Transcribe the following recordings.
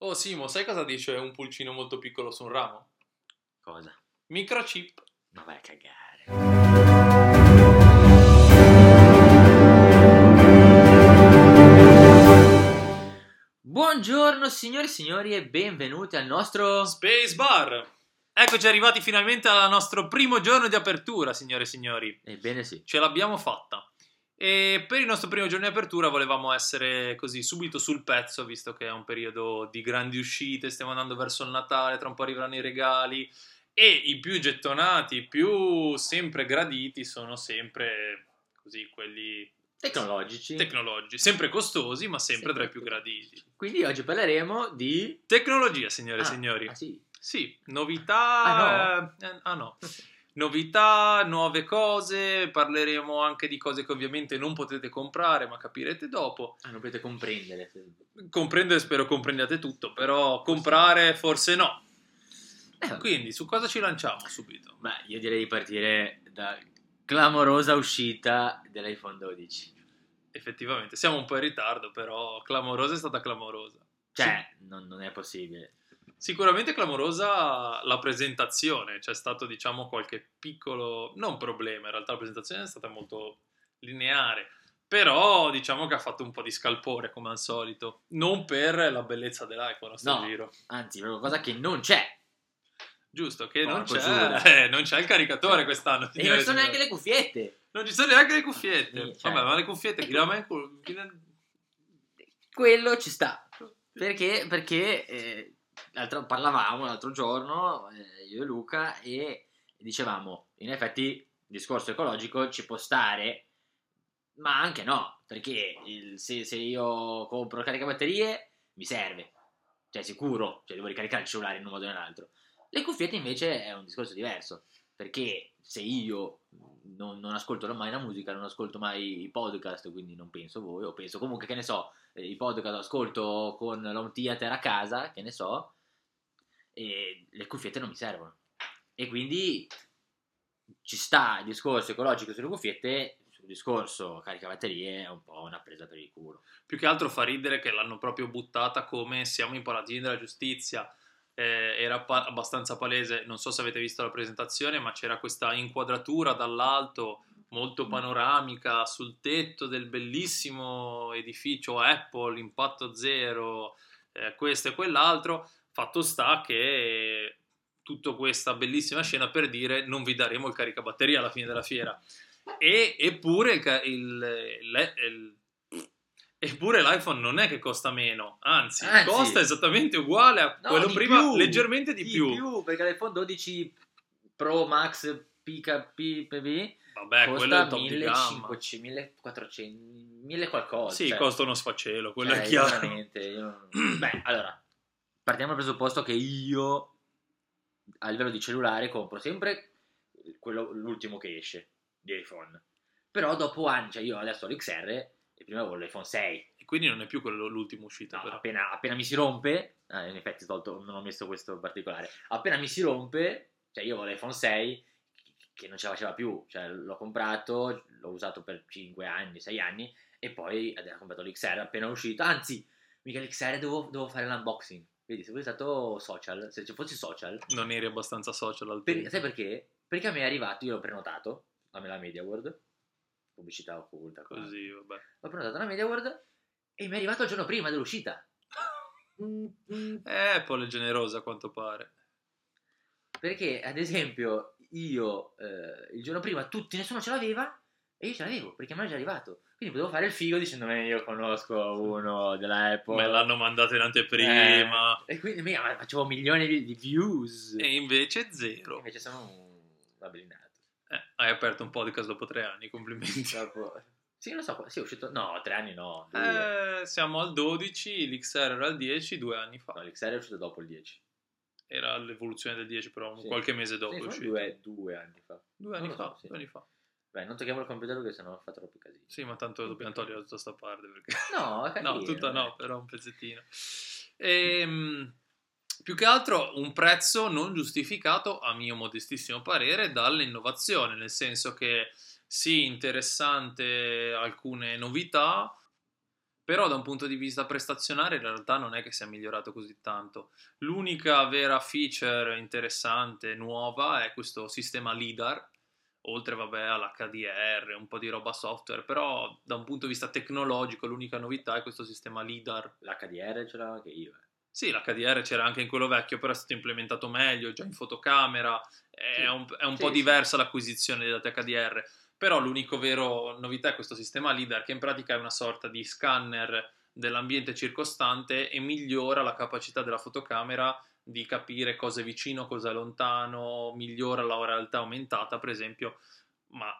Oh Simo, sai cosa dice un pulcino molto piccolo su un ramo? Cosa? Microchip. Ma vai a cagare. Buongiorno signori e signori e benvenuti al nostro... Space Bar. Eccoci arrivati finalmente al nostro primo giorno di apertura, signore e signori. Ebbene sì. Ce l'abbiamo fatta. E per il nostro primo giorno di apertura volevamo essere così subito sul pezzo, visto che è un periodo di grandi uscite, stiamo andando verso il Natale, tra un po' arriveranno i regali e i più gettonati, i più sempre graditi sono sempre così quelli Tecnologici. tecnologici, sempre costosi, ma sempre tra i più Sempre. graditi. Quindi oggi parleremo di... Tecnologia, signore e Ah, signori. Ah sì. Sì, novità. Ah, eh, ah, no. Novità, nuove cose, parleremo anche di cose che ovviamente non potete comprare, ma capirete dopo. Ah, non potete comprendere. Comprendere, spero comprendiate tutto, però comprare forse no. Eh. Quindi, su cosa ci lanciamo subito? Beh, io direi di partire da clamorosa uscita dell'iPhone 12. Effettivamente, siamo un po' in ritardo, però clamorosa è stata clamorosa. Cioè, non, non è possibile. Sicuramente clamorosa la presentazione, c'è stato diciamo qualche piccolo, non problema, in realtà la presentazione è stata molto lineare, però diciamo che ha fatto un po' di scalpore come al solito, non per la bellezza dell'iPhone a sto No. giro, Anzi, proprio cosa che non c'è. giusto che non c'è, eh, non c'è il caricatore quest'anno, E non e sono neanche le cuffiette. non ci sono neanche le cuffiette, Sì, cioè- vabbè ma le cuffiette chi la mai Quello ci sta. Perché? Perché eh, l'altro- parlavamo l'altro giorno, eh, io e Luca, e dicevamo, in effetti, il discorso ecologico ci può stare, ma anche no, perché il- se, se io compro caricabatterie mi serve, cioè sicuro, cioè devo ricaricare il cellulare in un modo o nell'altro. Le cuffiette invece è un discorso diverso, perché se io non, non ascolto mai la musica, non ascolto mai i podcast, quindi non penso voi, o penso comunque che ne so, eh, i podcast ascolto con l'home theater a casa, che ne so, e le cuffiette non mi servono. E quindi ci sta il discorso ecologico sulle cuffiette, sul discorso caricabatterie è un po' una presa per il culo. Più che altro fa ridere che l'hanno proprio buttata come siamo i paladini della giustizia. Eh, era pa- abbastanza palese, non so se avete visto la presentazione, ma c'era questa inquadratura dall'alto molto panoramica sul tetto del bellissimo edificio Apple, impatto zero, eh, questo e quell'altro. Fatto sta che tutta questa bellissima scena per dire non vi daremo il caricabatteria alla fine della fiera. E, eppure il, il- il- Eppure l'iPhone non è che costa meno, anzi, Anzi. costa esattamente uguale a No, quello di prima, più, leggermente di, più. perché l'iPhone 12 Pro Max PKPV Vabbè, quello è costa il top di gamma. 1500, 1400, 1000 qualcosa. Sì, cioè, costa uno sfacelo, quello cioè, è chiaro. io Beh, allora, partiamo dal presupposto che io a livello di cellulare compro sempre quello, l'ultimo che esce di iPhone. Però dopo anni, cioè io adesso ho l'XR e prima avevo l'iPhone 6. E quindi non è più quello l'ultimo uscito, No, appena, appena mi si rompe, ah, in effetti tolto, non ho messo questo particolare, appena mi si rompe, cioè io ho l'iPhone 6 che non ce la faceva più, cioè l'ho comprato, l'ho usato per 5 anni, 6 anni e poi ho comprato l'XR appena uscito, anzi, mica l'XR devo fare l'unboxing, vedi se fossi stato social, se ci fossi social, Non eri abbastanza social al per- sai perché? Perché a me è arrivato, io l'ho prenotato, a me la Media World, pubblicità occulta, qua. Così, vabbè. l'ho prenotato alla Media World e mi è arrivato il giorno prima dell'uscita. Eh, Apple è generosa a quanto pare. Perché, ad esempio, io eh, il giorno prima tutti, nessuno ce l'aveva e io ce l'avevo perché me l'è già arrivato. Quindi potevo fare il figo dicendomi io conosco uno della Apple. Me l'hanno mandato in anteprima. Eh, e quindi mica, facevo milioni di, di views. E invece zero. Invece sono un babelinato. Eh, hai aperto un podcast dopo tre anni, complimenti. Sì, non so, sì, è uscito... No, tre anni no. Eh, siamo al 12, l'XR era al 10 due anni fa. No, l'XR è uscito dopo il 10. Era l'evoluzione del 10, però Sì. qualche mese dopo Sì, due, due anni fa. Due anni fa, so, sì. due anni fa. Beh, non tocchiamo il computer perché sennò fa troppi casini. Sì, ma tanto dobbiamo togliere tutta sta parte perché... No, è carino, no, tutta no, però un pezzettino. Ehm, più che altro un prezzo non giustificato, a mio modestissimo parere, dall'innovazione, nel senso che sì, interessante alcune novità, però da un punto di vista prestazionale in realtà non è che sia migliorato così tanto. L'unica vera feature interessante, nuova, è questo sistema LIDAR, oltre vabbè all'HDR, un po' di roba software, però da un punto di vista tecnologico l'unica novità è questo sistema LIDAR. L'HDR ce l'ho anche io. Eh. Sì, l'HDR c'era anche in quello vecchio, però è stato implementato meglio, già in fotocamera, è sì. un, è un sì, po' diversa l'acquisizione dei dati HDR però l'unico vero novità è questo sistema LIDAR che in pratica è una sorta di scanner dell'ambiente circostante e migliora la capacità della fotocamera di capire cosa è vicino, cosa è lontano, migliora la realtà aumentata per esempio, ma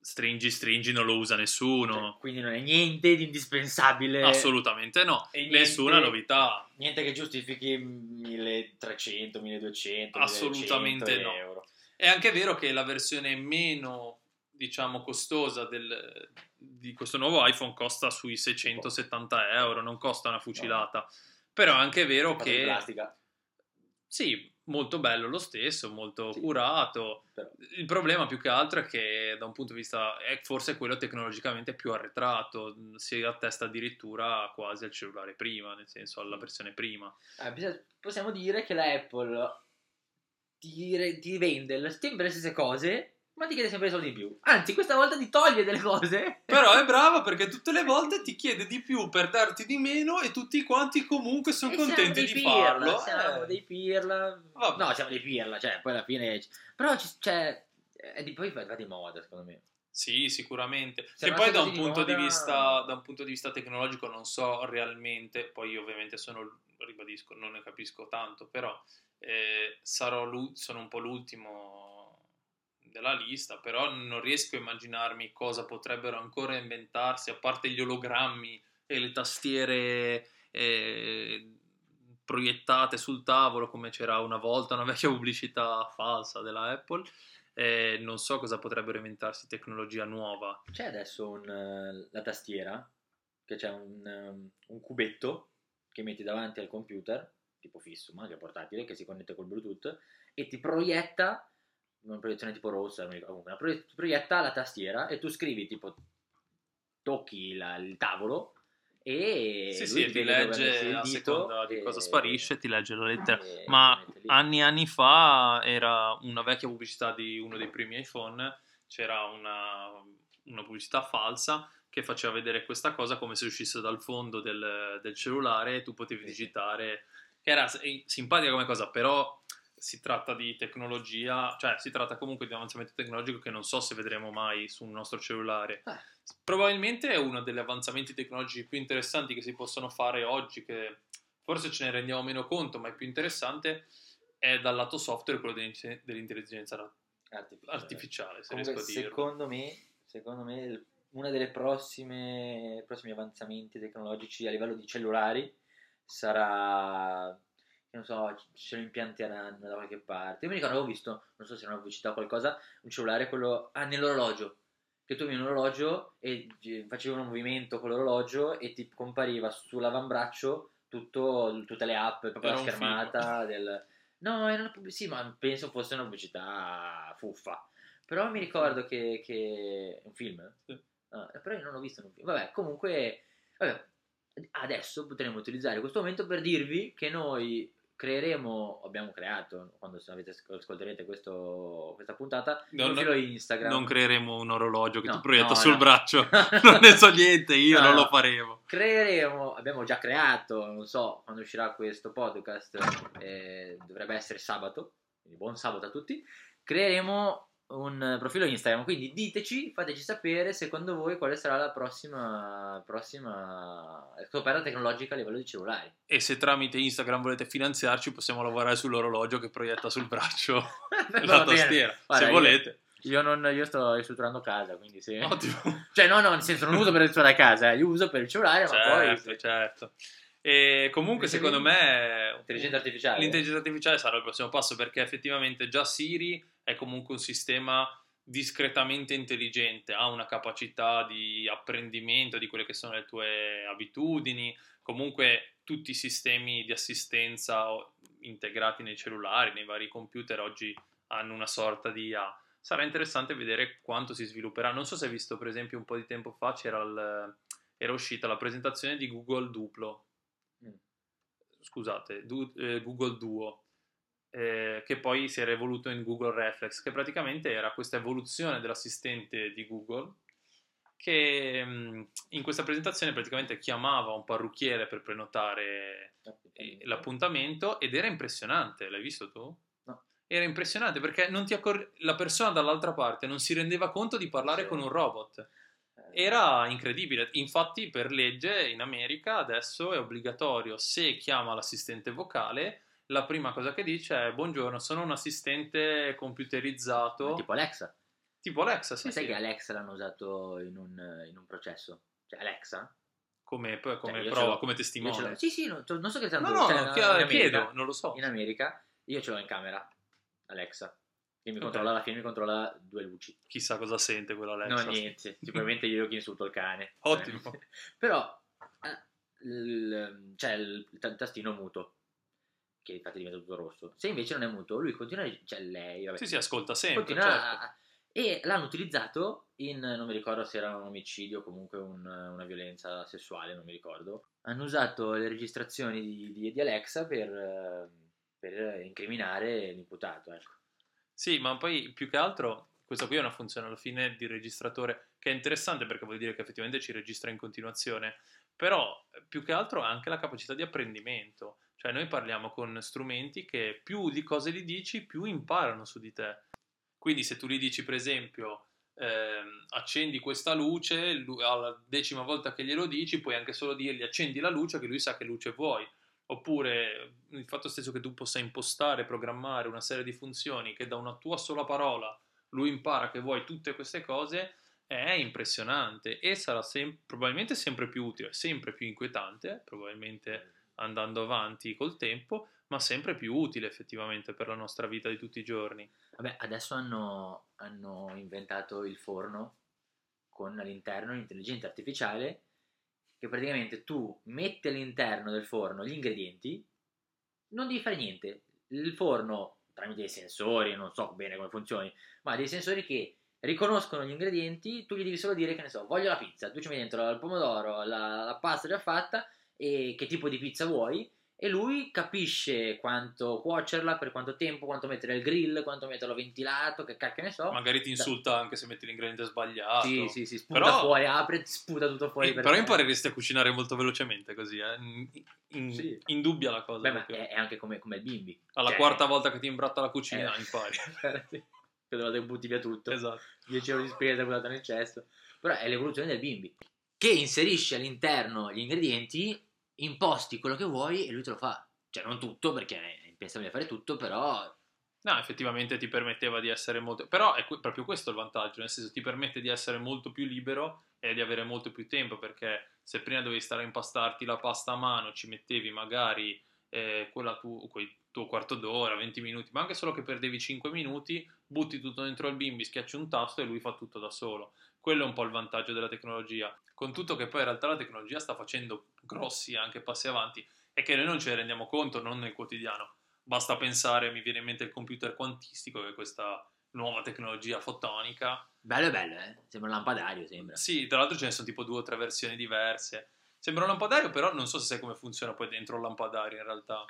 stringi stringi non lo usa nessuno. Cioè, quindi non è niente di indispensabile. Assolutamente no, niente, nessuna novità. Niente che giustifichi 1300, 1200, Assolutamente 1100 no. euro. È anche vero che la versione meno diciamo costosa del, di questo nuovo iPhone costa sui 670 euro, non costa una fucilata. Però è anche vero che... plastica. Sì, molto bello lo stesso, molto Sì. curato. Però. Il problema più che altro è che da un punto di vista è forse quello tecnologicamente più arretrato, si attesta addirittura quasi al cellulare prima, nel senso alla versione prima. Eh, possiamo dire che la Apple ti, re- ti vende sempre le stesse cose, ma ti chiede sempre soldi in più. Anzi, questa volta ti toglie delle cose. Però è brava perché tutte le volte ti chiede di più per darti di meno e tutti quanti comunque sono contenti di pirla, farlo. Siamo Eh. dei pirla. Vabbè. No, siamo dei pirla, cioè, poi alla fine... Però, ci- cioè, è di, poi va di moda, secondo me. Sì, sicuramente. Che poi da un, di punto di moda- vista, da un punto di vista tecnologico non so realmente, poi io ovviamente sono, ribadisco, non ne capisco tanto, però eh, sarò sono un po' l'ultimo della lista, però non riesco a immaginarmi cosa potrebbero ancora inventarsi, a parte gli ologrammi e le tastiere eh, proiettate sul tavolo come c'era una volta, una vecchia pubblicità falsa della Apple. Eh, non so cosa potrebbero inventarsi tecnologia nuova. C'è adesso un, eh, la tastiera, che c'è un, um, un cubetto che metti davanti al computer, tipo fisso, ma anche portatile, che si connette col Bluetooth, e ti proietta, una proiezione tipo rossa, una proietta la tastiera e tu scrivi tipo, tocchi la- il tavolo e sì, sì, ti legge a seconda di e- cosa sparisce, ti legge la lettera. e Ma anni e anni fa era una vecchia pubblicità di uno dei primi iPhone, c'era una, una pubblicità falsa che faceva vedere questa cosa come se uscisse dal fondo del, del cellulare e tu potevi digitare, che era simpatica come cosa, però si tratta di tecnologia, cioè si tratta comunque di un avanzamento tecnologico che non so se vedremo mai su un nostro cellulare. Ah. Probabilmente è uno degli avanzamenti tecnologici più interessanti che si possono fare oggi, che forse ce ne rendiamo meno conto, ma è più interessante, è dal lato software quello dell'in- dell'intelligenza artificiale. artificiale, se Comunque, riesco a dirlo. secondo me, secondo me delle prossime prossimi avanzamenti tecnologici a livello di cellulari sarà non so, ce lo impianteranno da qualche parte. Io mi ricordo, avevo visto, non so se era una pubblicità o qualcosa, un cellulare quello ah, nell'orologio. Che tu avevi un orologio e facevi un movimento con l'orologio e ti compariva sull'avambraccio tutto, tutte le app, proprio la schermata del... No, era una pubblicità, sì, ma penso fosse una pubblicità fuffa. Però mi ricordo che, che... un film? Sì. Ah, però io non l'ho visto in un film. Vabbè, comunque... Vabbè, adesso potremo utilizzare questo momento per dirvi che noi creeremo, abbiamo creato, quando avete, ascolterete questo, questa puntata, No, un filo Instagram. Non creeremo un orologio che No, ti proietta no, sul no. braccio, non ne so niente, io No, non no. lo faremo. creeremo, abbiamo già creato, non so quando uscirà questo podcast, eh, dovrebbe essere sabato, quindi buon sabato a tutti, creeremo un profilo Instagram, quindi diteci, fateci sapere secondo voi quale sarà la prossima, prossima scoperta tecnologica a livello di cellulari. E se tramite Instagram volete finanziarci, possiamo lavorare sull'orologio che proietta sul braccio la tastiera, Guarda, se volete. Io, non, io sto ristrutturando casa, quindi sì. Ottimo. Cioè, no, no, nel senso, non uso per ristrutturare casa, eh, io uso per il cellulare, ma certo, poi... certo. E comunque, secondo me, Intelligenza artificiale. l'intelligenza artificiale sarà il prossimo passo perché effettivamente già Siri è comunque un sistema discretamente intelligente, ha una capacità di apprendimento di quelle che sono le tue abitudini, comunque tutti i sistemi di assistenza integrati nei cellulari, nei vari computer oggi hanno una sorta di IA. Sarà interessante vedere quanto si svilupperà. Non so se hai visto, per esempio, un po' di tempo fa c'era il, era uscita la presentazione di Google Duplo. Scusate, du- eh, Google Duo, eh, che poi si era evoluto in Google Reflex, che praticamente era questa evoluzione dell'assistente di Google che mm, in questa presentazione praticamente chiamava un parrucchiere per prenotare eh, l'appuntamento ed era impressionante, l'hai visto tu? No. Era impressionante perché non ti accor- la persona dall'altra parte non si rendeva conto di parlare Sì. con un robot. Era incredibile. Infatti, per legge in America adesso è obbligatorio se chiama l'assistente vocale. La prima cosa che dice è: Buongiorno, sono un assistente computerizzato. Ma tipo Alexa. Tipo Alexa, sì, Ma sai sì. che Alexa l'hanno usato in un, in un processo? Cioè Alexa? Come, come Cioè, io ce prova, l'ho- come testimone. Sì, sì, no, non so che tanto... No, no, cioè, no, in chi- America- chiedo, non lo so. In America io ce l'ho in camera, Alexa. Che mi controlla la fine, mi controlla due luci. Chissà cosa sente quella Alexa. No, niente. Sicuramente io che insulto il cane. Ottimo. Però eh, il- c'è il, tastino muto, che infatti diventa tutto rosso. Se invece non è muto, lui continua a... Cioè lei, vabbè, Sì, sì, ascolta sempre. continua certo. a- E l'hanno utilizzato in, non mi ricordo se era un omicidio o comunque un- una violenza sessuale, non mi ricordo. Hanno usato le registrazioni di, di- di Alexa per, per incriminare l'imputato, ecco. Sì, ma poi più che altro, questa qui è una funzione alla fine di registratore che è interessante perché vuol dire che effettivamente ci registra in continuazione, però eh, più che altro ha anche la capacità di apprendimento, cioè noi parliamo con strumenti che più di cose gli dici, più imparano su di te. Quindi se tu gli dici per esempio ehm, accendi questa luce, lu- alla decima volta che glielo dici puoi anche solo dirgli accendi la luce che lui sa che luce vuoi. Oppure il fatto stesso che tu possa impostare, programmare una serie di funzioni che da una tua sola parola lui impara che vuoi tutte queste cose è impressionante e sarà sem- probabilmente sempre più utile, sempre più inquietante, probabilmente andando avanti col tempo, ma sempre più utile effettivamente per la nostra vita di tutti i giorni. Vabbè, adesso hanno, hanno inventato il forno con all'interno l'intelligenza artificiale che praticamente tu metti all'interno del forno gli ingredienti, non devi fare niente. Il forno, tramite dei sensori, non so bene come funzioni, ma dei sensori che riconoscono gli ingredienti, tu gli devi solo dire che ne so, voglio la pizza, tu ci metti dentro il pomodoro, la, la pasta già fatta e che tipo di pizza vuoi e lui capisce quanto cuocerla, per quanto tempo, quanto mettere il grill, quanto metterlo ventilato, che cacchio ne so. Magari ti insulta anche se metti l'ingrediente sbagliato. Sì, sì, sì, sputa Però- fuori, apre, sputa tutto fuori. Eh, per però impareresti a cucinare molto velocemente così, eh? In- Sì. indubbia la cosa. Beh, ma è, è anche come, come il bimbi. Alla Cioè, quarta volta che ti imbratta la cucina eh. impari. Che butti via tutto. esatto. 10 euro di spesa buttato nel cesto. Però è l'evoluzione del bimbi. Che inserisce all'interno gli ingredienti, imposti quello che vuoi e lui te lo fa. Cioè, non tutto, perché è impensabile fare tutto, però... No, effettivamente ti permetteva di essere molto... Però è que- proprio questo il vantaggio, nel senso ti permette di essere molto più libero e di avere molto più tempo, perché se prima dovevi stare a impastarti la pasta a mano, ci mettevi magari eh, quella tu, quel tuo quarto d'ora, 20 minuti, ma anche solo che perdevi 5 minuti, butti tutto dentro il bimbi, schiacci un tasto e lui fa tutto da solo. Quello è un po' il vantaggio della tecnologia. Con tutto che poi in realtà la tecnologia sta facendo grossi anche passi avanti e che noi non ce ne rendiamo conto, non nel quotidiano. Basta pensare, mi viene in mente il computer quantistico, che è questa nuova tecnologia fotonica. Bello bello, eh? Sembra un lampadario, sembra. Sì, tra l'altro ce ne sono tipo due o tre versioni diverse. Sembra un lampadario, però non so se sai come funziona poi dentro il lampadario in realtà.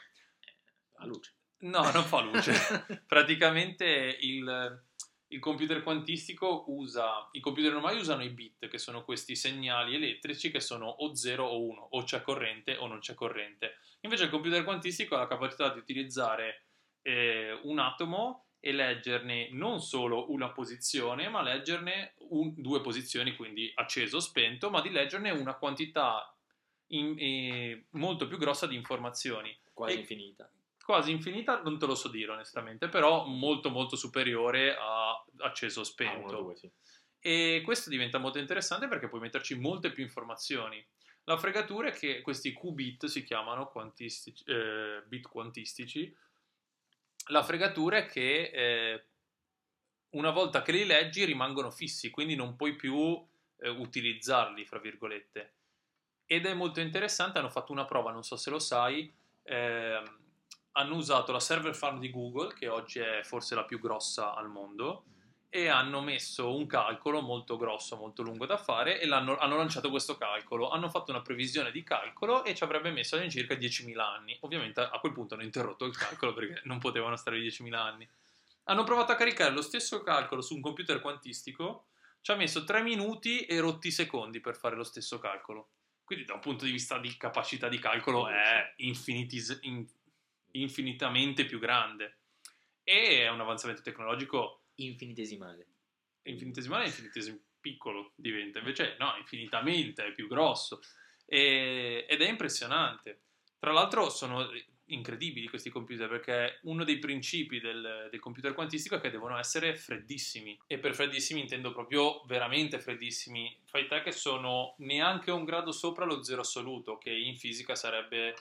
La luce. No, non fa luce. Praticamente il, il computer quantistico usa, i computer normali usano i bit, che sono questi segnali elettrici che sono o 0 o 1, o c'è corrente o non c'è corrente. Invece il computer quantistico ha la capacità di utilizzare eh, un atomo e leggerne non solo una posizione, ma leggerne un- due posizioni, quindi acceso o spento, ma di leggerne una quantità in- eh, molto più grossa di informazioni Quasi E- infinita. Quasi infinita, non te lo so dire onestamente, però molto molto superiore a acceso o Ah, spento. due, sì. E questo diventa molto interessante perché puoi metterci molte più informazioni. La fregatura è che questi qubit si chiamano quantistici, eh, bit quantistici. La fregatura è che eh, una volta che li leggi rimangono fissi, quindi non puoi più eh, utilizzarli, fra virgolette. Ed è molto interessante, hanno fatto una prova, non so se lo sai, ehm, hanno usato la server farm di Google, che oggi è forse la più grossa al mondo, e hanno messo un calcolo molto grosso, molto lungo da fare e hanno lanciato questo calcolo. Hanno fatto una previsione di calcolo e ci avrebbe messo all'incirca 10.000 anni. Ovviamente a quel punto hanno interrotto il calcolo perché non potevano stare 10.000 anni. Hanno provato a caricare lo stesso calcolo su un computer quantistico, ci ha messo 3 minuti e rotti secondi per fare lo stesso calcolo. Quindi da un punto di vista di capacità di calcolo è infinitis- in- infinitamente più grande. E è un avanzamento tecnologico infinitesimale. Infinitesimale e infinitesimale piccolo diventa, invece no, infinitamente è più grosso e, ed è impressionante. Tra l'altro sono incredibili questi computer perché uno dei principi del, del, computer quantistico è che devono essere freddissimi e per freddissimi intendo proprio veramente freddissimi. Fai te che sono neanche un grado sopra lo zero assoluto, che in fisica sarebbe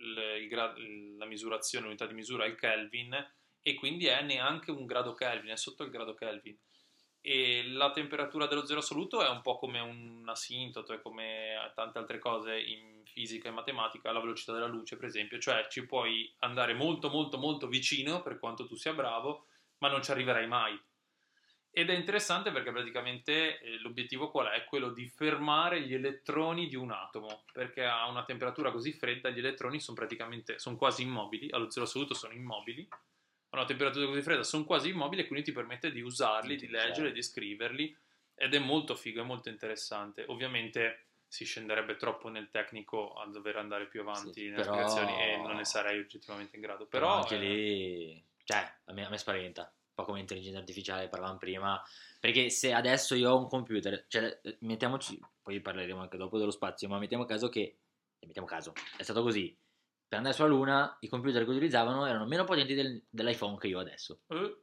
il, la misurazione, l'unità di misura, il Kelvin, e quindi è neanche un grado Kelvin, è sotto il grado Kelvin. E la temperatura dello zero assoluto è un po' come un asintoto, è come tante altre cose in fisica e matematica, la velocità della luce, per esempio, cioè ci puoi andare molto molto molto vicino per quanto tu sia bravo, ma non ci arriverai mai. Ed è interessante perché praticamente eh, l'obiettivo qual è? Quello di fermare gli elettroni di un atomo, perché a una temperatura così fredda gli elettroni sono praticamente, sono quasi immobili, allo zero assoluto sono immobili, a una temperatura così fredda sono quasi immobili e quindi ti permette di usarli, di leggerli, di scriverli ed è molto figo, è molto interessante. Ovviamente si scenderebbe troppo nel tecnico a dover andare più avanti sì, nelle però... spiegazioni e non ne sarei oggettivamente in grado. Però, però anche è... lì, cioè, a me, a me spaventa po' come intelligenza artificiale parlavamo prima perché se adesso io ho un computer cioè mettiamoci poi parleremo anche dopo dello spazio ma mettiamo caso che mettiamo caso è stato così per andare sulla Luna i computer che utilizzavano erano meno potenti del, dell'iPhone che io adesso. Eh,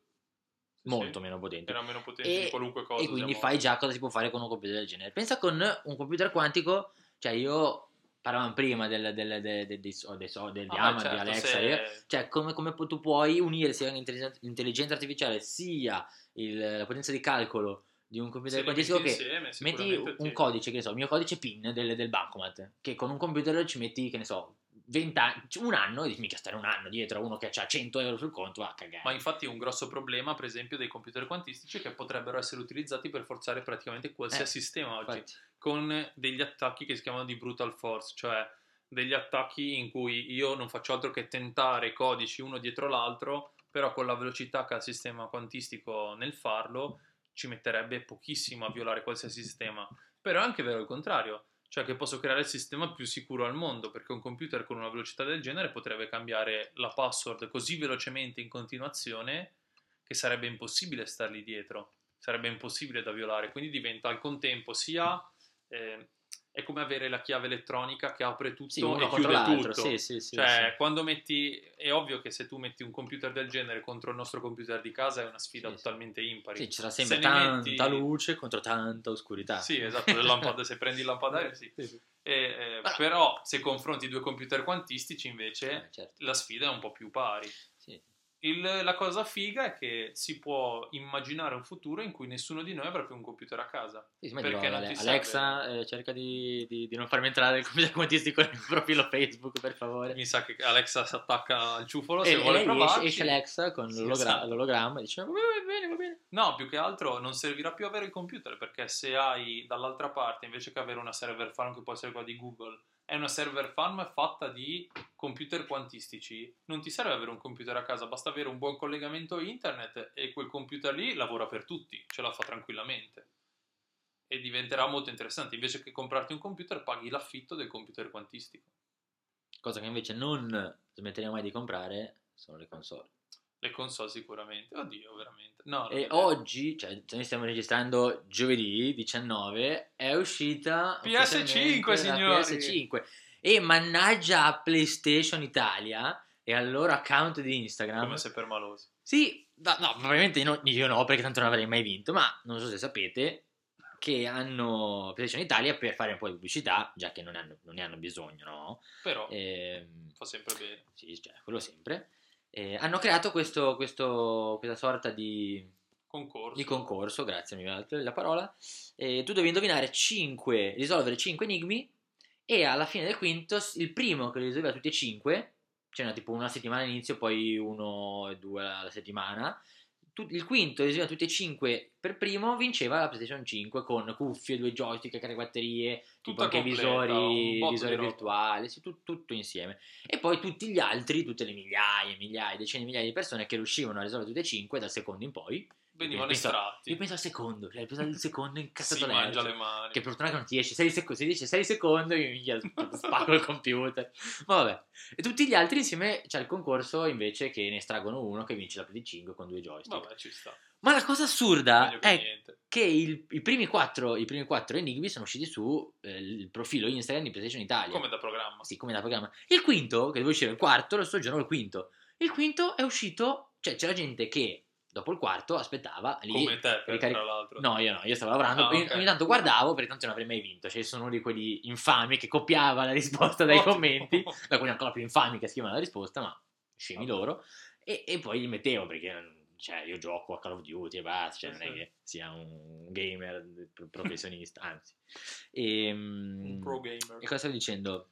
Molto sì, meno potenti. Erano meno potenti e, di qualunque cosa. E quindi fai già cosa si può fare con un computer del genere. Pensa con un computer quantico, cioè io parlavamo prima del, del, del, del, del, del, ah, Diamond, certo, di Alexa, se... cioè come, come, tu puoi unire sia l'intelligenza artificiale sia il, la potenza di calcolo di un computer quantistico che insieme, metti un codice, che ne so, il mio codice PIN del, del bancomat, che con un computer ci metti, che ne so, 20 anni, un anno e dici mica stare un anno dietro a uno che ha 100 euro sul conto a cagare. Ma infatti un grosso problema, per esempio, dei computer quantistici è che potrebbero essere utilizzati per forzare praticamente qualsiasi eh, sistema oggi, infatti. con degli attacchi che si chiamano di brutal force, cioè degli attacchi in cui io non faccio altro che tentare codici uno dietro l'altro, però con la velocità che ha il sistema quantistico nel farlo ci metterebbe pochissimo a violare qualsiasi sistema. Però è anche vero il contrario cioè che posso creare il sistema più sicuro al mondo, perché un computer con una velocità del genere potrebbe cambiare la password così velocemente in continuazione che sarebbe impossibile stargli dietro, sarebbe impossibile da violare, quindi diventa al contempo sia eh, è come avere la chiave elettronica che apre tutto sì, e chiude tutto. Sì, sì, cioè, quando metti è ovvio che se tu metti un computer del genere contro il nostro computer di casa è una sfida totalmente impari. Sì, c'era sempre tanta metti... luce contro tanta oscurità. Sì, esatto, lampad- se prendi il lampadario, sì. E, eh, però se confronti due computer quantistici invece eh, certo. la sfida è un po' più pari. Il, la cosa figa è che si può immaginare un futuro in cui nessuno di noi avrà più un computer a casa. Sì, perché non Ale- Alexa eh, cerca di, di, di, non farmi entrare il computer quantistico nel profilo Facebook, per favore. Mi sa che Alexa si attacca al ciufolo e, se e vuole provarci. Esce, esce Alexa con sì, l'ologra- esatto. l'ologramma e dice va bene, va bene. No, più che altro non servirà più avere il computer perché se hai dall'altra parte, invece che avere una server farm che può essere quella di Google, è una server farm fatta di computer quantistici, non ti serve avere un computer a casa, basta avere un buon collegamento internet e quel computer lì lavora per tutti, ce la fa tranquillamente. E diventerà molto interessante, invece che comprarti un computer paghi l'affitto del computer quantistico. Cosa che invece non smetteremo mai di comprare sono le console. Le console sicuramente, oddio veramente. No, e oggi, cioè noi stiamo registrando giovedì 19, è uscita PS5 signori. PS5 e mannaggia a PlayStation Italia e al loro account di Instagram. Come se per malosi. Sì, no, no probabilmente no, io no perché tanto non avrei mai vinto, ma non so se sapete che hanno PlayStation Italia per fare un po' di pubblicità, già che non, hanno, non ne hanno bisogno, no? Però eh, fa sempre bene. Sì, cioè, quello sempre eh, hanno creato questo, questo, questa sorta di concorso. di concorso, grazie mi la parola, eh, tu devi indovinare 5, risolvere 5 enigmi e alla fine del quinto il primo che li risolveva tutti e 5, cioè tipo una settimana all'inizio, poi uno e due alla settimana, tu- il quinto, esistevano tutti e cinque per primo, vinceva la PlayStation 5 con cuffie, due joystick, caricabatterie, tipo anche completa, visori, visori virtuali, sì, tu- tutto insieme. E poi tutti gli altri, tutte le migliaia, migliaia, decine di migliaia di persone che riuscivano a risolvere tutte e cinque dal secondo in poi. Venivano Penso- estratti. Io penso al secondo, cioè penso al secondo si incazzato mangia le mani. Che per fortuna che non ti esce 6 secondi, si dice 6 secondi, io minchia, spacco il computer. Ma vabbè. E tutti gli altri insieme c'è il concorso invece che ne estraggono uno che vince la PS5 con due joystick. Vabbè, ci sta. Ma la cosa assurda è niente. che il- i, primi quattro, i primi quattro enigmi sono usciti su eh, il profilo Instagram di PlayStation Italia. Come da programma. Sì, come da programma. Il quinto, che deve uscire il quarto, lo sto giorno il quinto. Il quinto è uscito, cioè c'era gente che dopo il quarto aspettava lì. Come te, ricaric- tra l'altro. No, io no, io stavo lavorando, Ah, ogni, ok. ogni tanto guardavo perché tanto non avrei mai vinto. Cioè, io sono uno di quelli infami che copiava la risposta dai Ottimo. commenti, da quelli ancora più infami che scrivono la risposta, ma scemi Vabbè. loro. E, e poi li mettevo perché cioè, io gioco a Call of Duty e basta, cioè, Sì, non è che sia un gamer pro- professionista, anzi. E, Un pro gamer. e cosa stavo dicendo?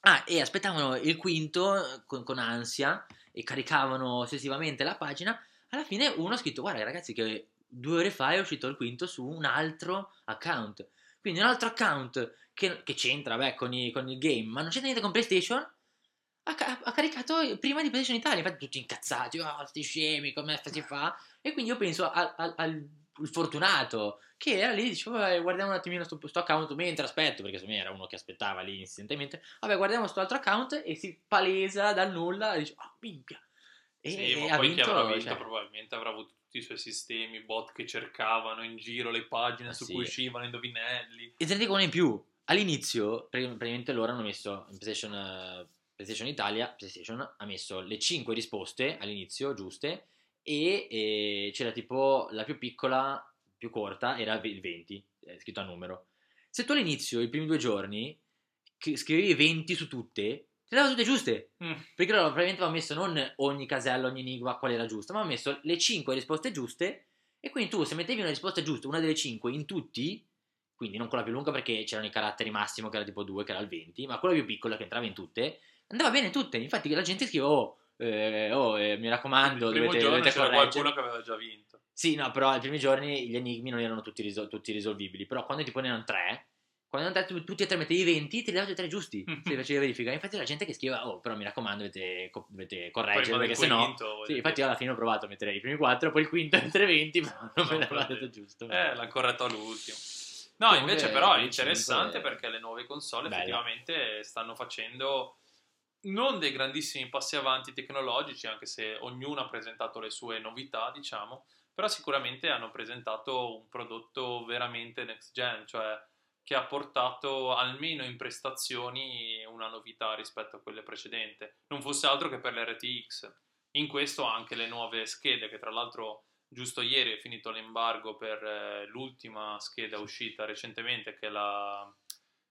Ah, e aspettavano il quinto con, con ansia e caricavano ossessivamente la pagina. Alla fine uno ha scritto: Guarda, ragazzi, che due ore fa è uscito il quinto su un altro account. Quindi un altro account che, che c'entra beh, con, i- con il game, ma non c'entra niente con PlayStation. Ha, ha caricato prima di PlayStation Italia. Infatti, tutti incazzati: Oh, sti scemi, come si fa? E quindi io penso al, al- al- fortunato che era lì, dicevo, vabbè, guardiamo un attimino sto, sto account mentre aspetto, perché secondo me era uno che aspettava lì insistentemente. Vabbè, guardiamo sto altro account e si palesa dal nulla e dice, oh, minchia. E, Sì, e ma poi vinto, chi avrà vinto cioè, probabilmente avrà avuto tutti i suoi sistemi, bot che cercavano in giro le pagine Ah, su sì. cui uscivano indovinelli. E te ne dico una in più. All'inizio, praticamente loro hanno messo in PlayStation, eh, PlayStation Italia, PlayStation ha messo le 5 risposte all'inizio giuste e, e c'era tipo la più piccola, più corta, era il 20, eh, scritto a numero. Se tu all'inizio, i primi due giorni, scrivevi 20 su tutte, te le dava tutte giuste. Mm. Perché loro probabilmente avevano messo non ogni casella, ogni enigma, qual era giusta, ma hanno messo le 5 risposte giuste. E quindi tu, se mettevi una risposta giusta, una delle 5 in tutti, quindi non quella più lunga perché c'erano i caratteri massimo che era tipo 2, che era il 20, ma quella più piccola che entrava in tutte, andava bene in tutte. Infatti la gente scriveva, oh, eh, oh, eh, mi raccomando, il primo dovete, dovete c'era qualcuno che aveva già vinto. Sì, no, però ai primi giorni gli enigmi non erano tutti, risol- tutti risolvibili, però quando tipo ne erano tre, quando tu- tutti e tre mettevi 20, ti davano tutti e tre giusti, se facevi verifica. Infatti la gente che scriveva, oh, però mi raccomando, dovete, dovete correggere, perché quinto, voglio Sì, infatti io alla fine ho provato a mettere i primi quattro, poi il quinto entre 20, però non me No, l'aveva però detto giusto. Eh, l'ha corretto all'ultimo. No, Comunque, invece però è interessante cinque è- perché le nuove console Bella. effettivamente stanno facendo non dei grandissimi passi avanti tecnologici, anche se ognuno ha presentato le sue novità, diciamo, però sicuramente hanno presentato un prodotto veramente next gen, cioè che ha portato almeno in prestazioni una novità rispetto a quelle precedenti. Non fosse altro che per l'RTX. In questo anche le nuove schede, che tra l'altro giusto ieri è finito l'embargo per eh, l'ultima scheda uscita recentemente, che è la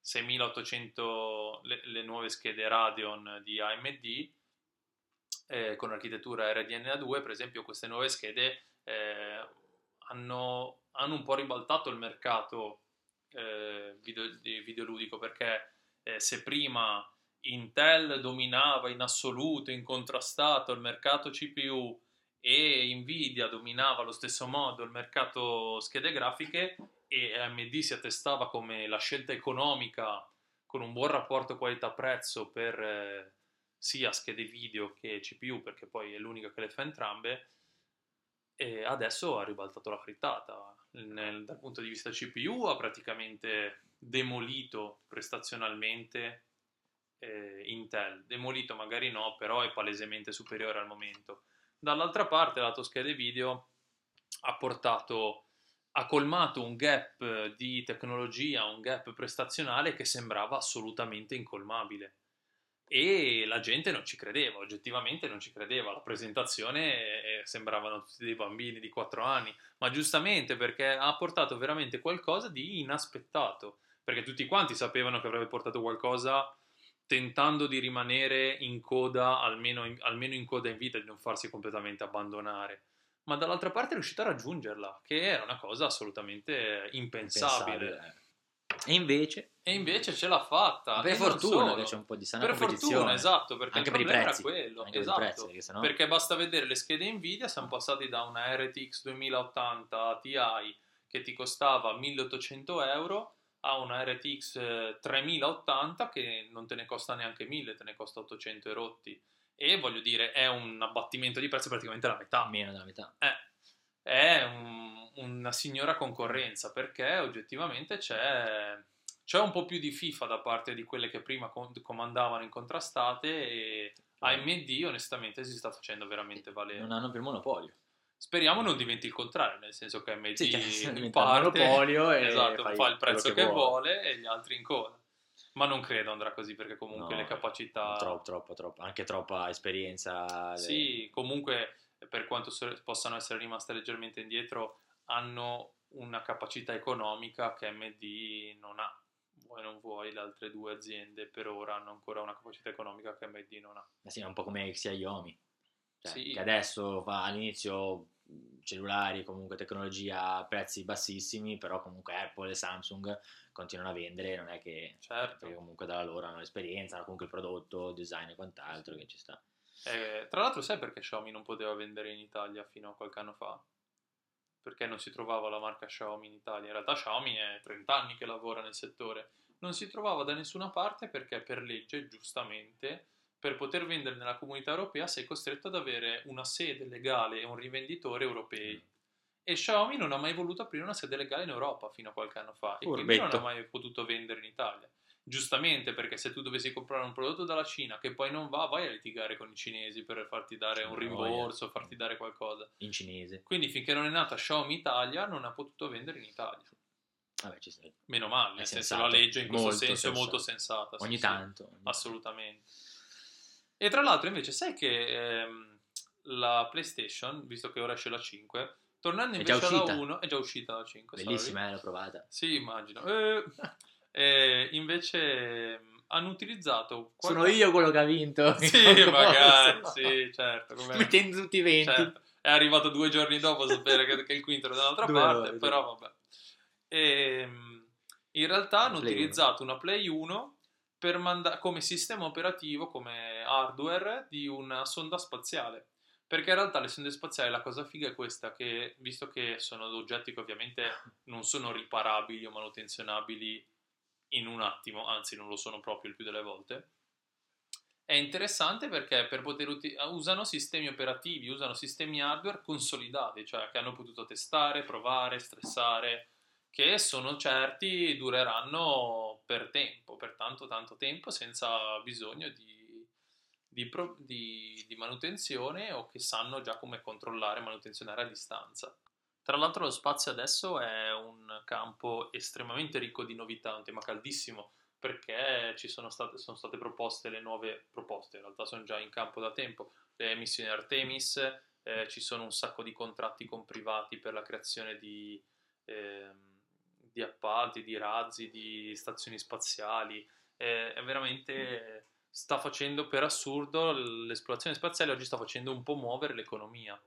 6800, le, le nuove schede Radeon di AMD, eh, con architettura RDNA2, per esempio queste nuove schede eh, hanno, hanno un po' ribaltato il mercato eh, video, di videoludico perché eh, se prima Intel dominava in assoluto, incontrastato il mercato CPU e Nvidia dominava allo stesso modo il mercato schede grafiche e AMD si attestava come la scelta economica con un buon rapporto qualità-prezzo per eh, sia schede video che CPU perché poi è l'unica che le fa entrambe e adesso ha ribaltato la frittata Nel- dal punto di vista CPU ha praticamente demolito prestazionalmente eh, Intel demolito magari no però è palesemente superiore al momento dall'altra parte lato schede video ha portato ha colmato un gap di tecnologia, un gap prestazionale che sembrava assolutamente incolmabile. E la gente non ci credeva, oggettivamente non ci credeva. La presentazione eh, sembravano tutti dei bambini di 4 anni, ma giustamente perché ha portato veramente qualcosa di inaspettato. Perché tutti quanti sapevano che avrebbe portato qualcosa tentando di rimanere in coda, almeno in, almeno in coda in vita, di non farsi completamente abbandonare ma dall'altra parte è riuscito a raggiungerla, che era una cosa assolutamente impensabile. Pensabile, eh. E invece, E invece ce l'ha fatta. per fortuna che c'è un po' di sana Per fortuna, esatto, perché Anche il per i problema prezzi. era quello. Anche per esatto. prezzi, perché sennò... Perché basta vedere le schede Nvidia, siamo passati da una RTX 2080 Ti che ti costava 1800 euro a una RTX eh, 3080 che non te ne costa neanche 1000, te ne costa 800 e rotti. E voglio dire, è un abbattimento di prezzo praticamente la metà. meno della metà. Eh, è un- una signora concorrenza perché oggettivamente c'è, c'è un po' più di FIFA da parte di quelle che prima com- comandavano incontrastate e AMD onestamente si sta facendo veramente valere. Non hanno più il monopolio. Speriamo non diventi il contrario, nel senso che AMD Sì, che parte monopolio e esatto, fa il prezzo che, che vuole. e gli altri in coda. Ma non credo andrà così perché comunque No, le capacità... Troppo, troppo, troppo. Anche troppa esperienza. le- Sì, comunque per quanto so- possano essere rimaste leggermente indietro, hanno una capacità economica che AMD non ha. Vuoi non vuoi, le altre due aziende per ora hanno ancora una capacità economica che AMD non ha. Ma sì, è un po' come Xiaomi. Cioè, Sì. Che adesso fa all'inizio cellulari, comunque tecnologia a prezzi bassissimi, però comunque Apple e Samsung continuano a vendere, non è che... Certo. Perché comunque dalla loro hanno esperienza, hanno comunque il prodotto, il design e quant'altro che ci sta. Eh, tra l'altro, sai perché Xiaomi non poteva vendere in Italia fino a qualche anno fa? Perché non si trovava la marca Xiaomi in Italia. In realtà Xiaomi è 30 anni che lavora nel settore. Non si trovava da nessuna parte perché per legge, giustamente, per poter vendere nella comunità europea sei costretto ad avere una sede legale e un rivenditore europei. E Xiaomi non ha mai voluto aprire una sede legale in Europa fino a qualche anno fa e quindi non Furbetto. ha mai potuto vendere in Italia. Giustamente, perché se tu dovessi comprare un prodotto dalla Cina che poi non va, vai a litigare con i cinesi per farti dare un rimborso, farti dare qualcosa. In cinese. Quindi finché non è nata Xiaomi Italia non ha potuto vendere in Italia. Vabbè, ci sta. Meno male, È nel senso sensato. la legge in questo Molto senso è molto sensato. sensata. Ogni sì. tanto. ogni. Assolutamente. E tra l'altro, invece, sai che ehm, la PlayStation, visto che ora esce la 5, tornando invece alla uscita. 1, è già uscita la 5. sorry. Bellissima, eh, l'ho provata. Sì, immagino. Eh, eh, invece hanno utilizzato. Sono qualche- io quello che ha vinto. Sì, magari, posso. sì, certo. come- Mettendo tutti i venti. Certo, È arrivato due giorni dopo a sapere che, che il quinto era dall'altra Due parte, ore, due però vabbè. Ehm, in realtà hanno Play utilizzato una Play 1 per manda- come sistema operativo, come hardware di una sonda spaziale. Perché in realtà le sonde spaziali la cosa figa è questa, che visto che sono oggetti che ovviamente non sono riparabili o manutenzionabili in un attimo, anzi non lo sono proprio il più delle volte, è interessante perché per uti- usano sistemi operativi, usano sistemi hardware consolidati, cioè che hanno potuto testare, provare, stressare, che sono certi dureranno per tempo, per tanto tanto tempo, senza bisogno di, di pro- di- di manutenzione o che sanno già come controllare e manutenzionare a distanza. Tra l'altro lo spazio adesso è un campo estremamente ricco di novità, un tema caldissimo, perché ci sono state, sono state proposte le nuove proposte, in realtà sono già in campo da tempo, le missioni Artemis, eh, ci sono un sacco di contratti con privati per la creazione di, ehm, di appalti, di razzi, di stazioni spaziali, eh, è veramente sta facendo per assurdo l'esplorazione spaziale oggi sta facendo un po' muovere l'economia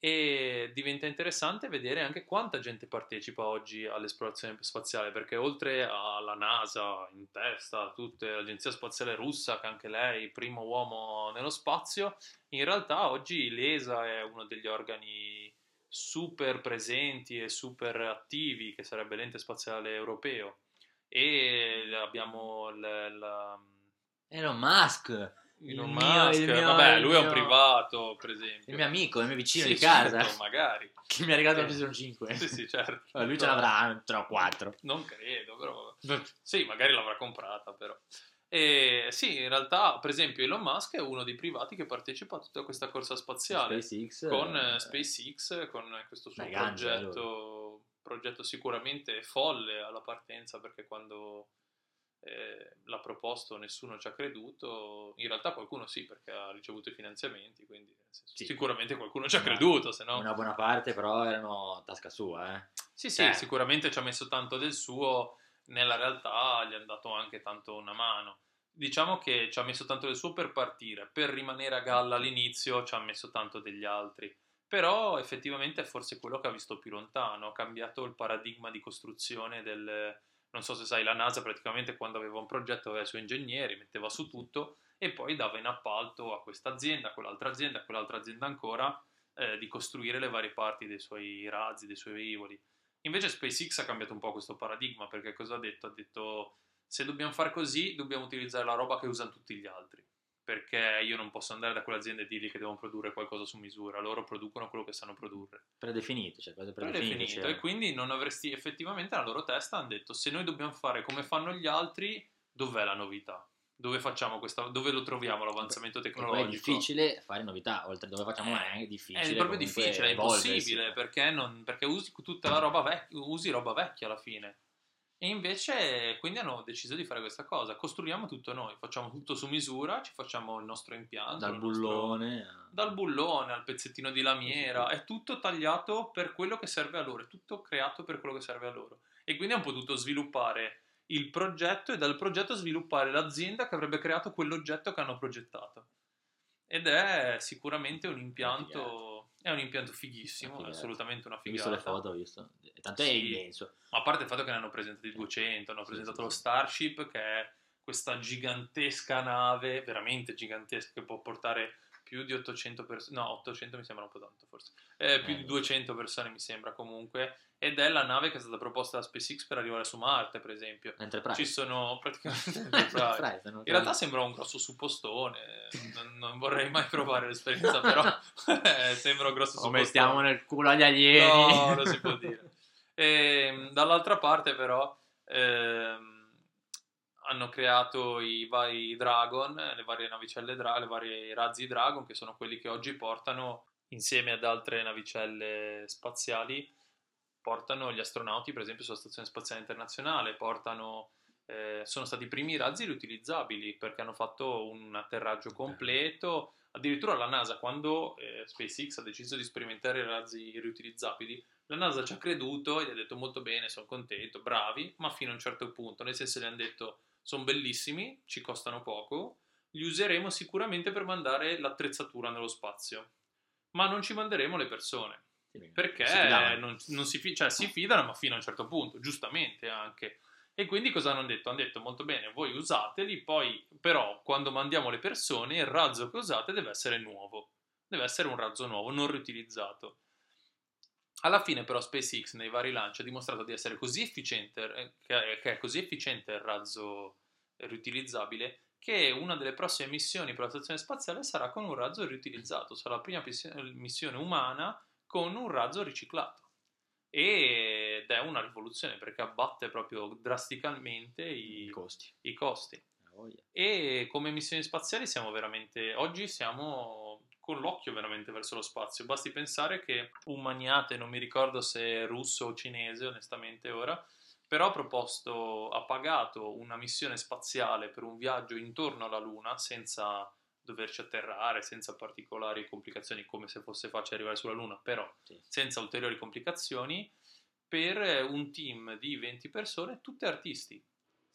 e diventa interessante vedere anche quanta gente partecipa oggi all'esplorazione spaziale perché oltre alla NASA in testa, tutta l'agenzia spaziale russa che anche lei primo uomo nello spazio, in realtà oggi l'ESA è uno degli organi super presenti e super attivi che sarebbe l'ente spaziale europeo. E abbiamo la Elon Musk, Elon Il Musk, mio- mio- vabbè, lui è un mio- privato, per esempio. il mio amico, il mio vicino Sì, di casa, certo, magari. che mi ha regalato Eh. la PlayStation 5. Sì, sì, certo. Allora, lui ce l'avrà 3 o 4. Non credo, però. Sì, magari l'avrà comprata, però. E sì, in realtà, per esempio, Elon Musk è uno dei privati che partecipa a tutta questa corsa spaziale SpaceX, con eh, eh, SpaceX, con questo suo progetto, progetto sicuramente folle alla partenza, perché quando eh, l'ha proposto nessuno ci ha creduto. In realtà qualcuno sì, perché ha ricevuto i finanziamenti, quindi senso, Sì. sicuramente qualcuno ci ha creduto, se no... Una buona parte però erano tasca sua, eh. Sì, sì, Cioè. sicuramente ci ha messo tanto del suo, nella realtà gli hanno dato anche tanto una mano. Diciamo che ci ha messo tanto del suo per partire, per rimanere a galla all'inizio ci ha messo tanto degli altri. Però effettivamente è forse quello che ha visto più lontano, ha cambiato il paradigma di costruzione del- non so se sai, la NASA praticamente quando aveva un progetto aveva i suoi ingegneri, metteva su tutto e poi dava in appalto a questa azienda, a quell'altra azienda, a quell'altra azienda ancora eh, di costruire le varie parti dei suoi razzi, dei suoi velivoli. Invece SpaceX ha cambiato un po' questo paradigma perché cosa ha detto? Ha detto se dobbiamo fare così dobbiamo utilizzare la roba che usano tutti gli altri perché io non posso andare da quell'azienda e dirgli che devono produrre qualcosa su misura, loro producono quello che sanno produrre. Predefinito, cioè cose predefinite. Predefinito, cioè... e quindi non avresti effettivamente nella loro testa hanno detto se noi dobbiamo fare come fanno gli altri, dov'è la novità? Dove facciamo questa, dove lo troviamo l'avanzamento tecnologico? è difficile fare novità, oltre dove facciamo eh, è difficile. È proprio difficile, è impossibile, perché, non, perché usi tutta la roba vecchia, usi roba vecchia alla fine. E invece, quindi hanno deciso di fare questa cosa. Costruiamo tutto noi, facciamo tutto su misura, ci facciamo il nostro impianto. Dal bullone. Nostro, a... Dal bullone al pezzettino di lamiera, è tutto tagliato per quello che serve a loro, è tutto creato per quello che serve a loro. E quindi hanno potuto sviluppare il progetto e dal progetto sviluppare l'azienda che avrebbe creato quell'oggetto che hanno progettato. Ed è sicuramente un impianto è un impianto fighissimo, è assolutamente una figata. Ho visto le foto, ho visto. Tanto sì. è immenso. Ma a parte il fatto che ne hanno presentati 200, hanno presentato sì, lo Starship, che è questa gigantesca nave, veramente gigantesca, che può portare più di 800 persone, no 800 mi sembra un po' tanto forse, eh, più eh, di 200 persone mi sembra comunque, ed è la nave che è stata proposta da SpaceX per arrivare su Marte per esempio. Enterprise. Ci sono praticamente Enterprise. In realtà sembra un grosso suppostone, non, non vorrei mai provare l'esperienza però eh, sembra un grosso Come suppostone. stiamo nel culo agli alieni. No, lo si può dire. E, ehm, dall'altra parte però... Ehm, hanno creato i vari Dragon, le varie navicelle, dra- le varie razzi Dragon, che sono quelli che oggi portano, insieme ad altre navicelle spaziali, portano gli astronauti, per esempio, sulla Stazione Spaziale Internazionale, portano, eh, sono stati i primi razzi riutilizzabili perché hanno fatto un atterraggio completo. Addirittura la NASA, quando eh, SpaceX ha deciso di sperimentare i razzi riutilizzabili, la NASA ci ha creduto e gli ha detto molto bene, sono contento, bravi, ma fino a un certo punto, nel senso gli hanno detto sono bellissimi, ci costano poco, li useremo sicuramente per mandare l'attrezzatura nello spazio, ma non ci manderemo le persone. Perché si non, non si, cioè, si fidano, ma fino a un certo punto, giustamente anche. E quindi cosa hanno detto? Hanno detto molto bene, voi usateli, poi però quando mandiamo le persone il razzo che usate deve essere nuovo, deve essere un razzo nuovo, non riutilizzato. Alla fine però SpaceX nei vari lanci ha dimostrato di essere così efficiente, eh, che è così efficiente il razzo riutilizzabile, che una delle prossime missioni per la stazione spaziale sarà con un razzo riutilizzato, sarà la prima missione umana con un razzo riciclato. Ed è una rivoluzione perché abbatte proprio drasticamente i, I costi. I costi. E come missioni spaziali siamo veramente, oggi siamo con l'occhio veramente verso lo spazio. Basti pensare che un magnate, non mi ricordo se è russo o cinese, onestamente ora, però ha proposto, ha pagato una missione spaziale per un viaggio intorno alla Luna senza doverci atterrare, senza particolari complicazioni, come se fosse facile arrivare sulla Luna, però sì. senza ulteriori complicazioni, per un team di 20 persone, tutte artisti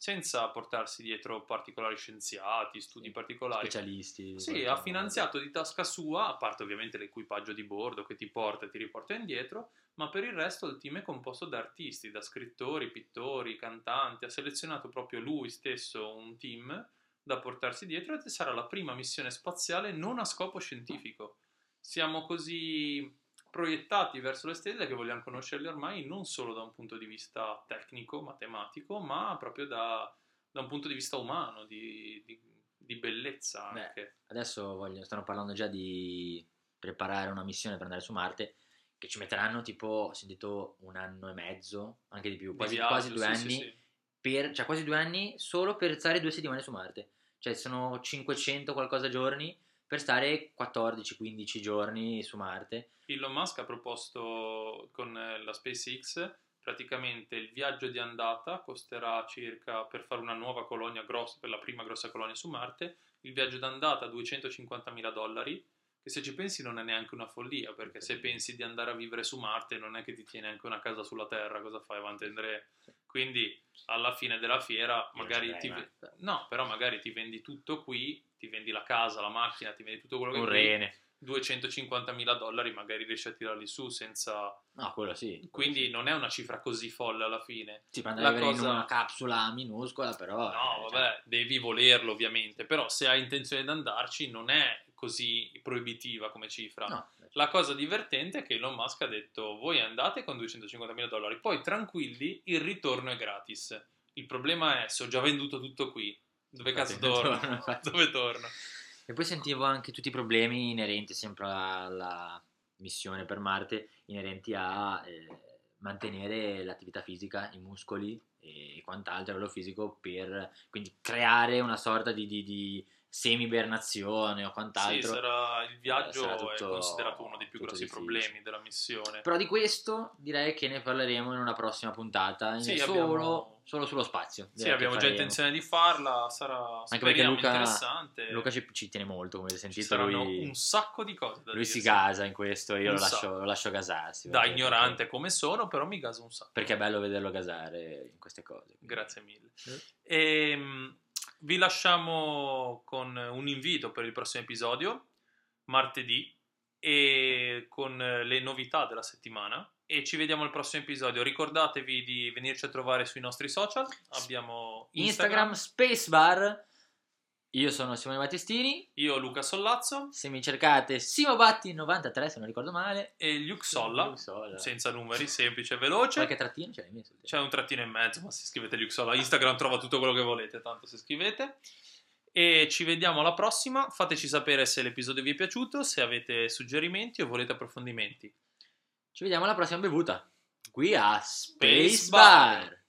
senza portarsi dietro particolari scienziati, studi particolari. Specialisti. Sì, ha finanziato di tasca sua, a parte ovviamente l'equipaggio di bordo che ti porta e ti riporta indietro, ma per il resto il team è composto da artisti, da scrittori, pittori, cantanti, ha selezionato proprio lui stesso un team da portarsi dietro e sarà la prima missione spaziale non a scopo scientifico. Siamo così proiettati verso le stelle che vogliamo conoscerle ormai non solo da un punto di vista tecnico, matematico, ma proprio da, da un punto di vista umano, di, di, di bellezza anche. Beh, adesso voglio, stanno parlando già di preparare una missione per andare su Marte che ci metteranno tipo, ho sentito, un anno e mezzo, anche di più, quasi, di viaggio, quasi due sì, anni, sì, sì. Per, cioè quasi due anni solo per stare due settimane su Marte. Cioè sono 500 qualcosa giorni per stare 14-15 giorni su Marte. Elon Musk ha proposto con eh, la SpaceX praticamente il viaggio di andata costerà circa per fare una nuova colonia grossa, per la prima grossa colonia su Marte, il viaggio d'andata 250 mila dollari, che se ci pensi non è neanche una follia, perché se pensi di andare a vivere su Marte non è che ti tiene anche una casa sulla Terra, cosa fai avanti Andrea? Quindi alla fine della fiera magari ti... No, però magari ti vendi tutto qui, ti vendi la casa, la macchina, ti vendi tutto quello che Un rene. 250.000 dollari magari riesci a tirarli su senza... No, quello sì. Quindi non è una cifra così folle alla fine. Sì, per la cosa- in una capsula minuscola, però... No, eh, vabbè, cioè, devi volerlo ovviamente, però se hai intenzione di andarci non è così proibitiva come cifra. no, La cosa divertente è che Elon Musk ha detto voi andate con 250.000 dollari, poi tranquilli, il ritorno è gratis. Il problema è se ho già venduto tutto qui, dove cazzo torno? torno, dove torno? E poi sentivo anche tutti i problemi inerenti sempre alla missione per Marte, inerenti a eh, mantenere l'attività fisica, i muscoli e quant'altro a livello fisico per quindi creare una sorta di, di, di semi-ibernazione o Sì, quant'altro. sarà, il viaggio sarà è tutto- considerato uno dei più grossi difficile. problemi della missione. Però di questo direi che ne parleremo in una prossima puntata, Sì, solo, abbiamo- solo sullo spazio. Sì, abbiamo già intenzione di farla, sarà perché speriamo Luca- interessante. Luca ci, ci tiene molto, come avete Ci sentito, saranno lui, un sacco di cose da lui si dirsi. gasa in questo, io lo lascio, lo lascio gasarsi. Da perché- ignorante come sono, però mi gaso un sacco. Perché è bello vederlo gasare in queste cose. quindi- Grazie mille. Eh. Ehm, vi lasciamo con un invito per il prossimo episodio, martedì, e con le novità della settimana. E ci vediamo al prossimo episodio. Ricordatevi di venirci a trovare sui nostri social. Abbiamo Instagram, Instagram, Spacebar. Io sono Simone Battistini. io Luca Sollazzo Se mi cercate SimoBatti93, se non ricordo male. e Luke Solla, Luke Solla. senza numeri, semplice e veloce. Qualche trattino messo? C'è un trattino in mezzo, ma se scrivete Luke Solla, Instagram trova tutto quello che volete, tanto se scrivete. E ci vediamo alla prossima. Fateci sapere se l'episodio vi è piaciuto, se avete suggerimenti o volete approfondimenti. Ci vediamo alla prossima bevuta. Qui a Space Spacebar. Bar.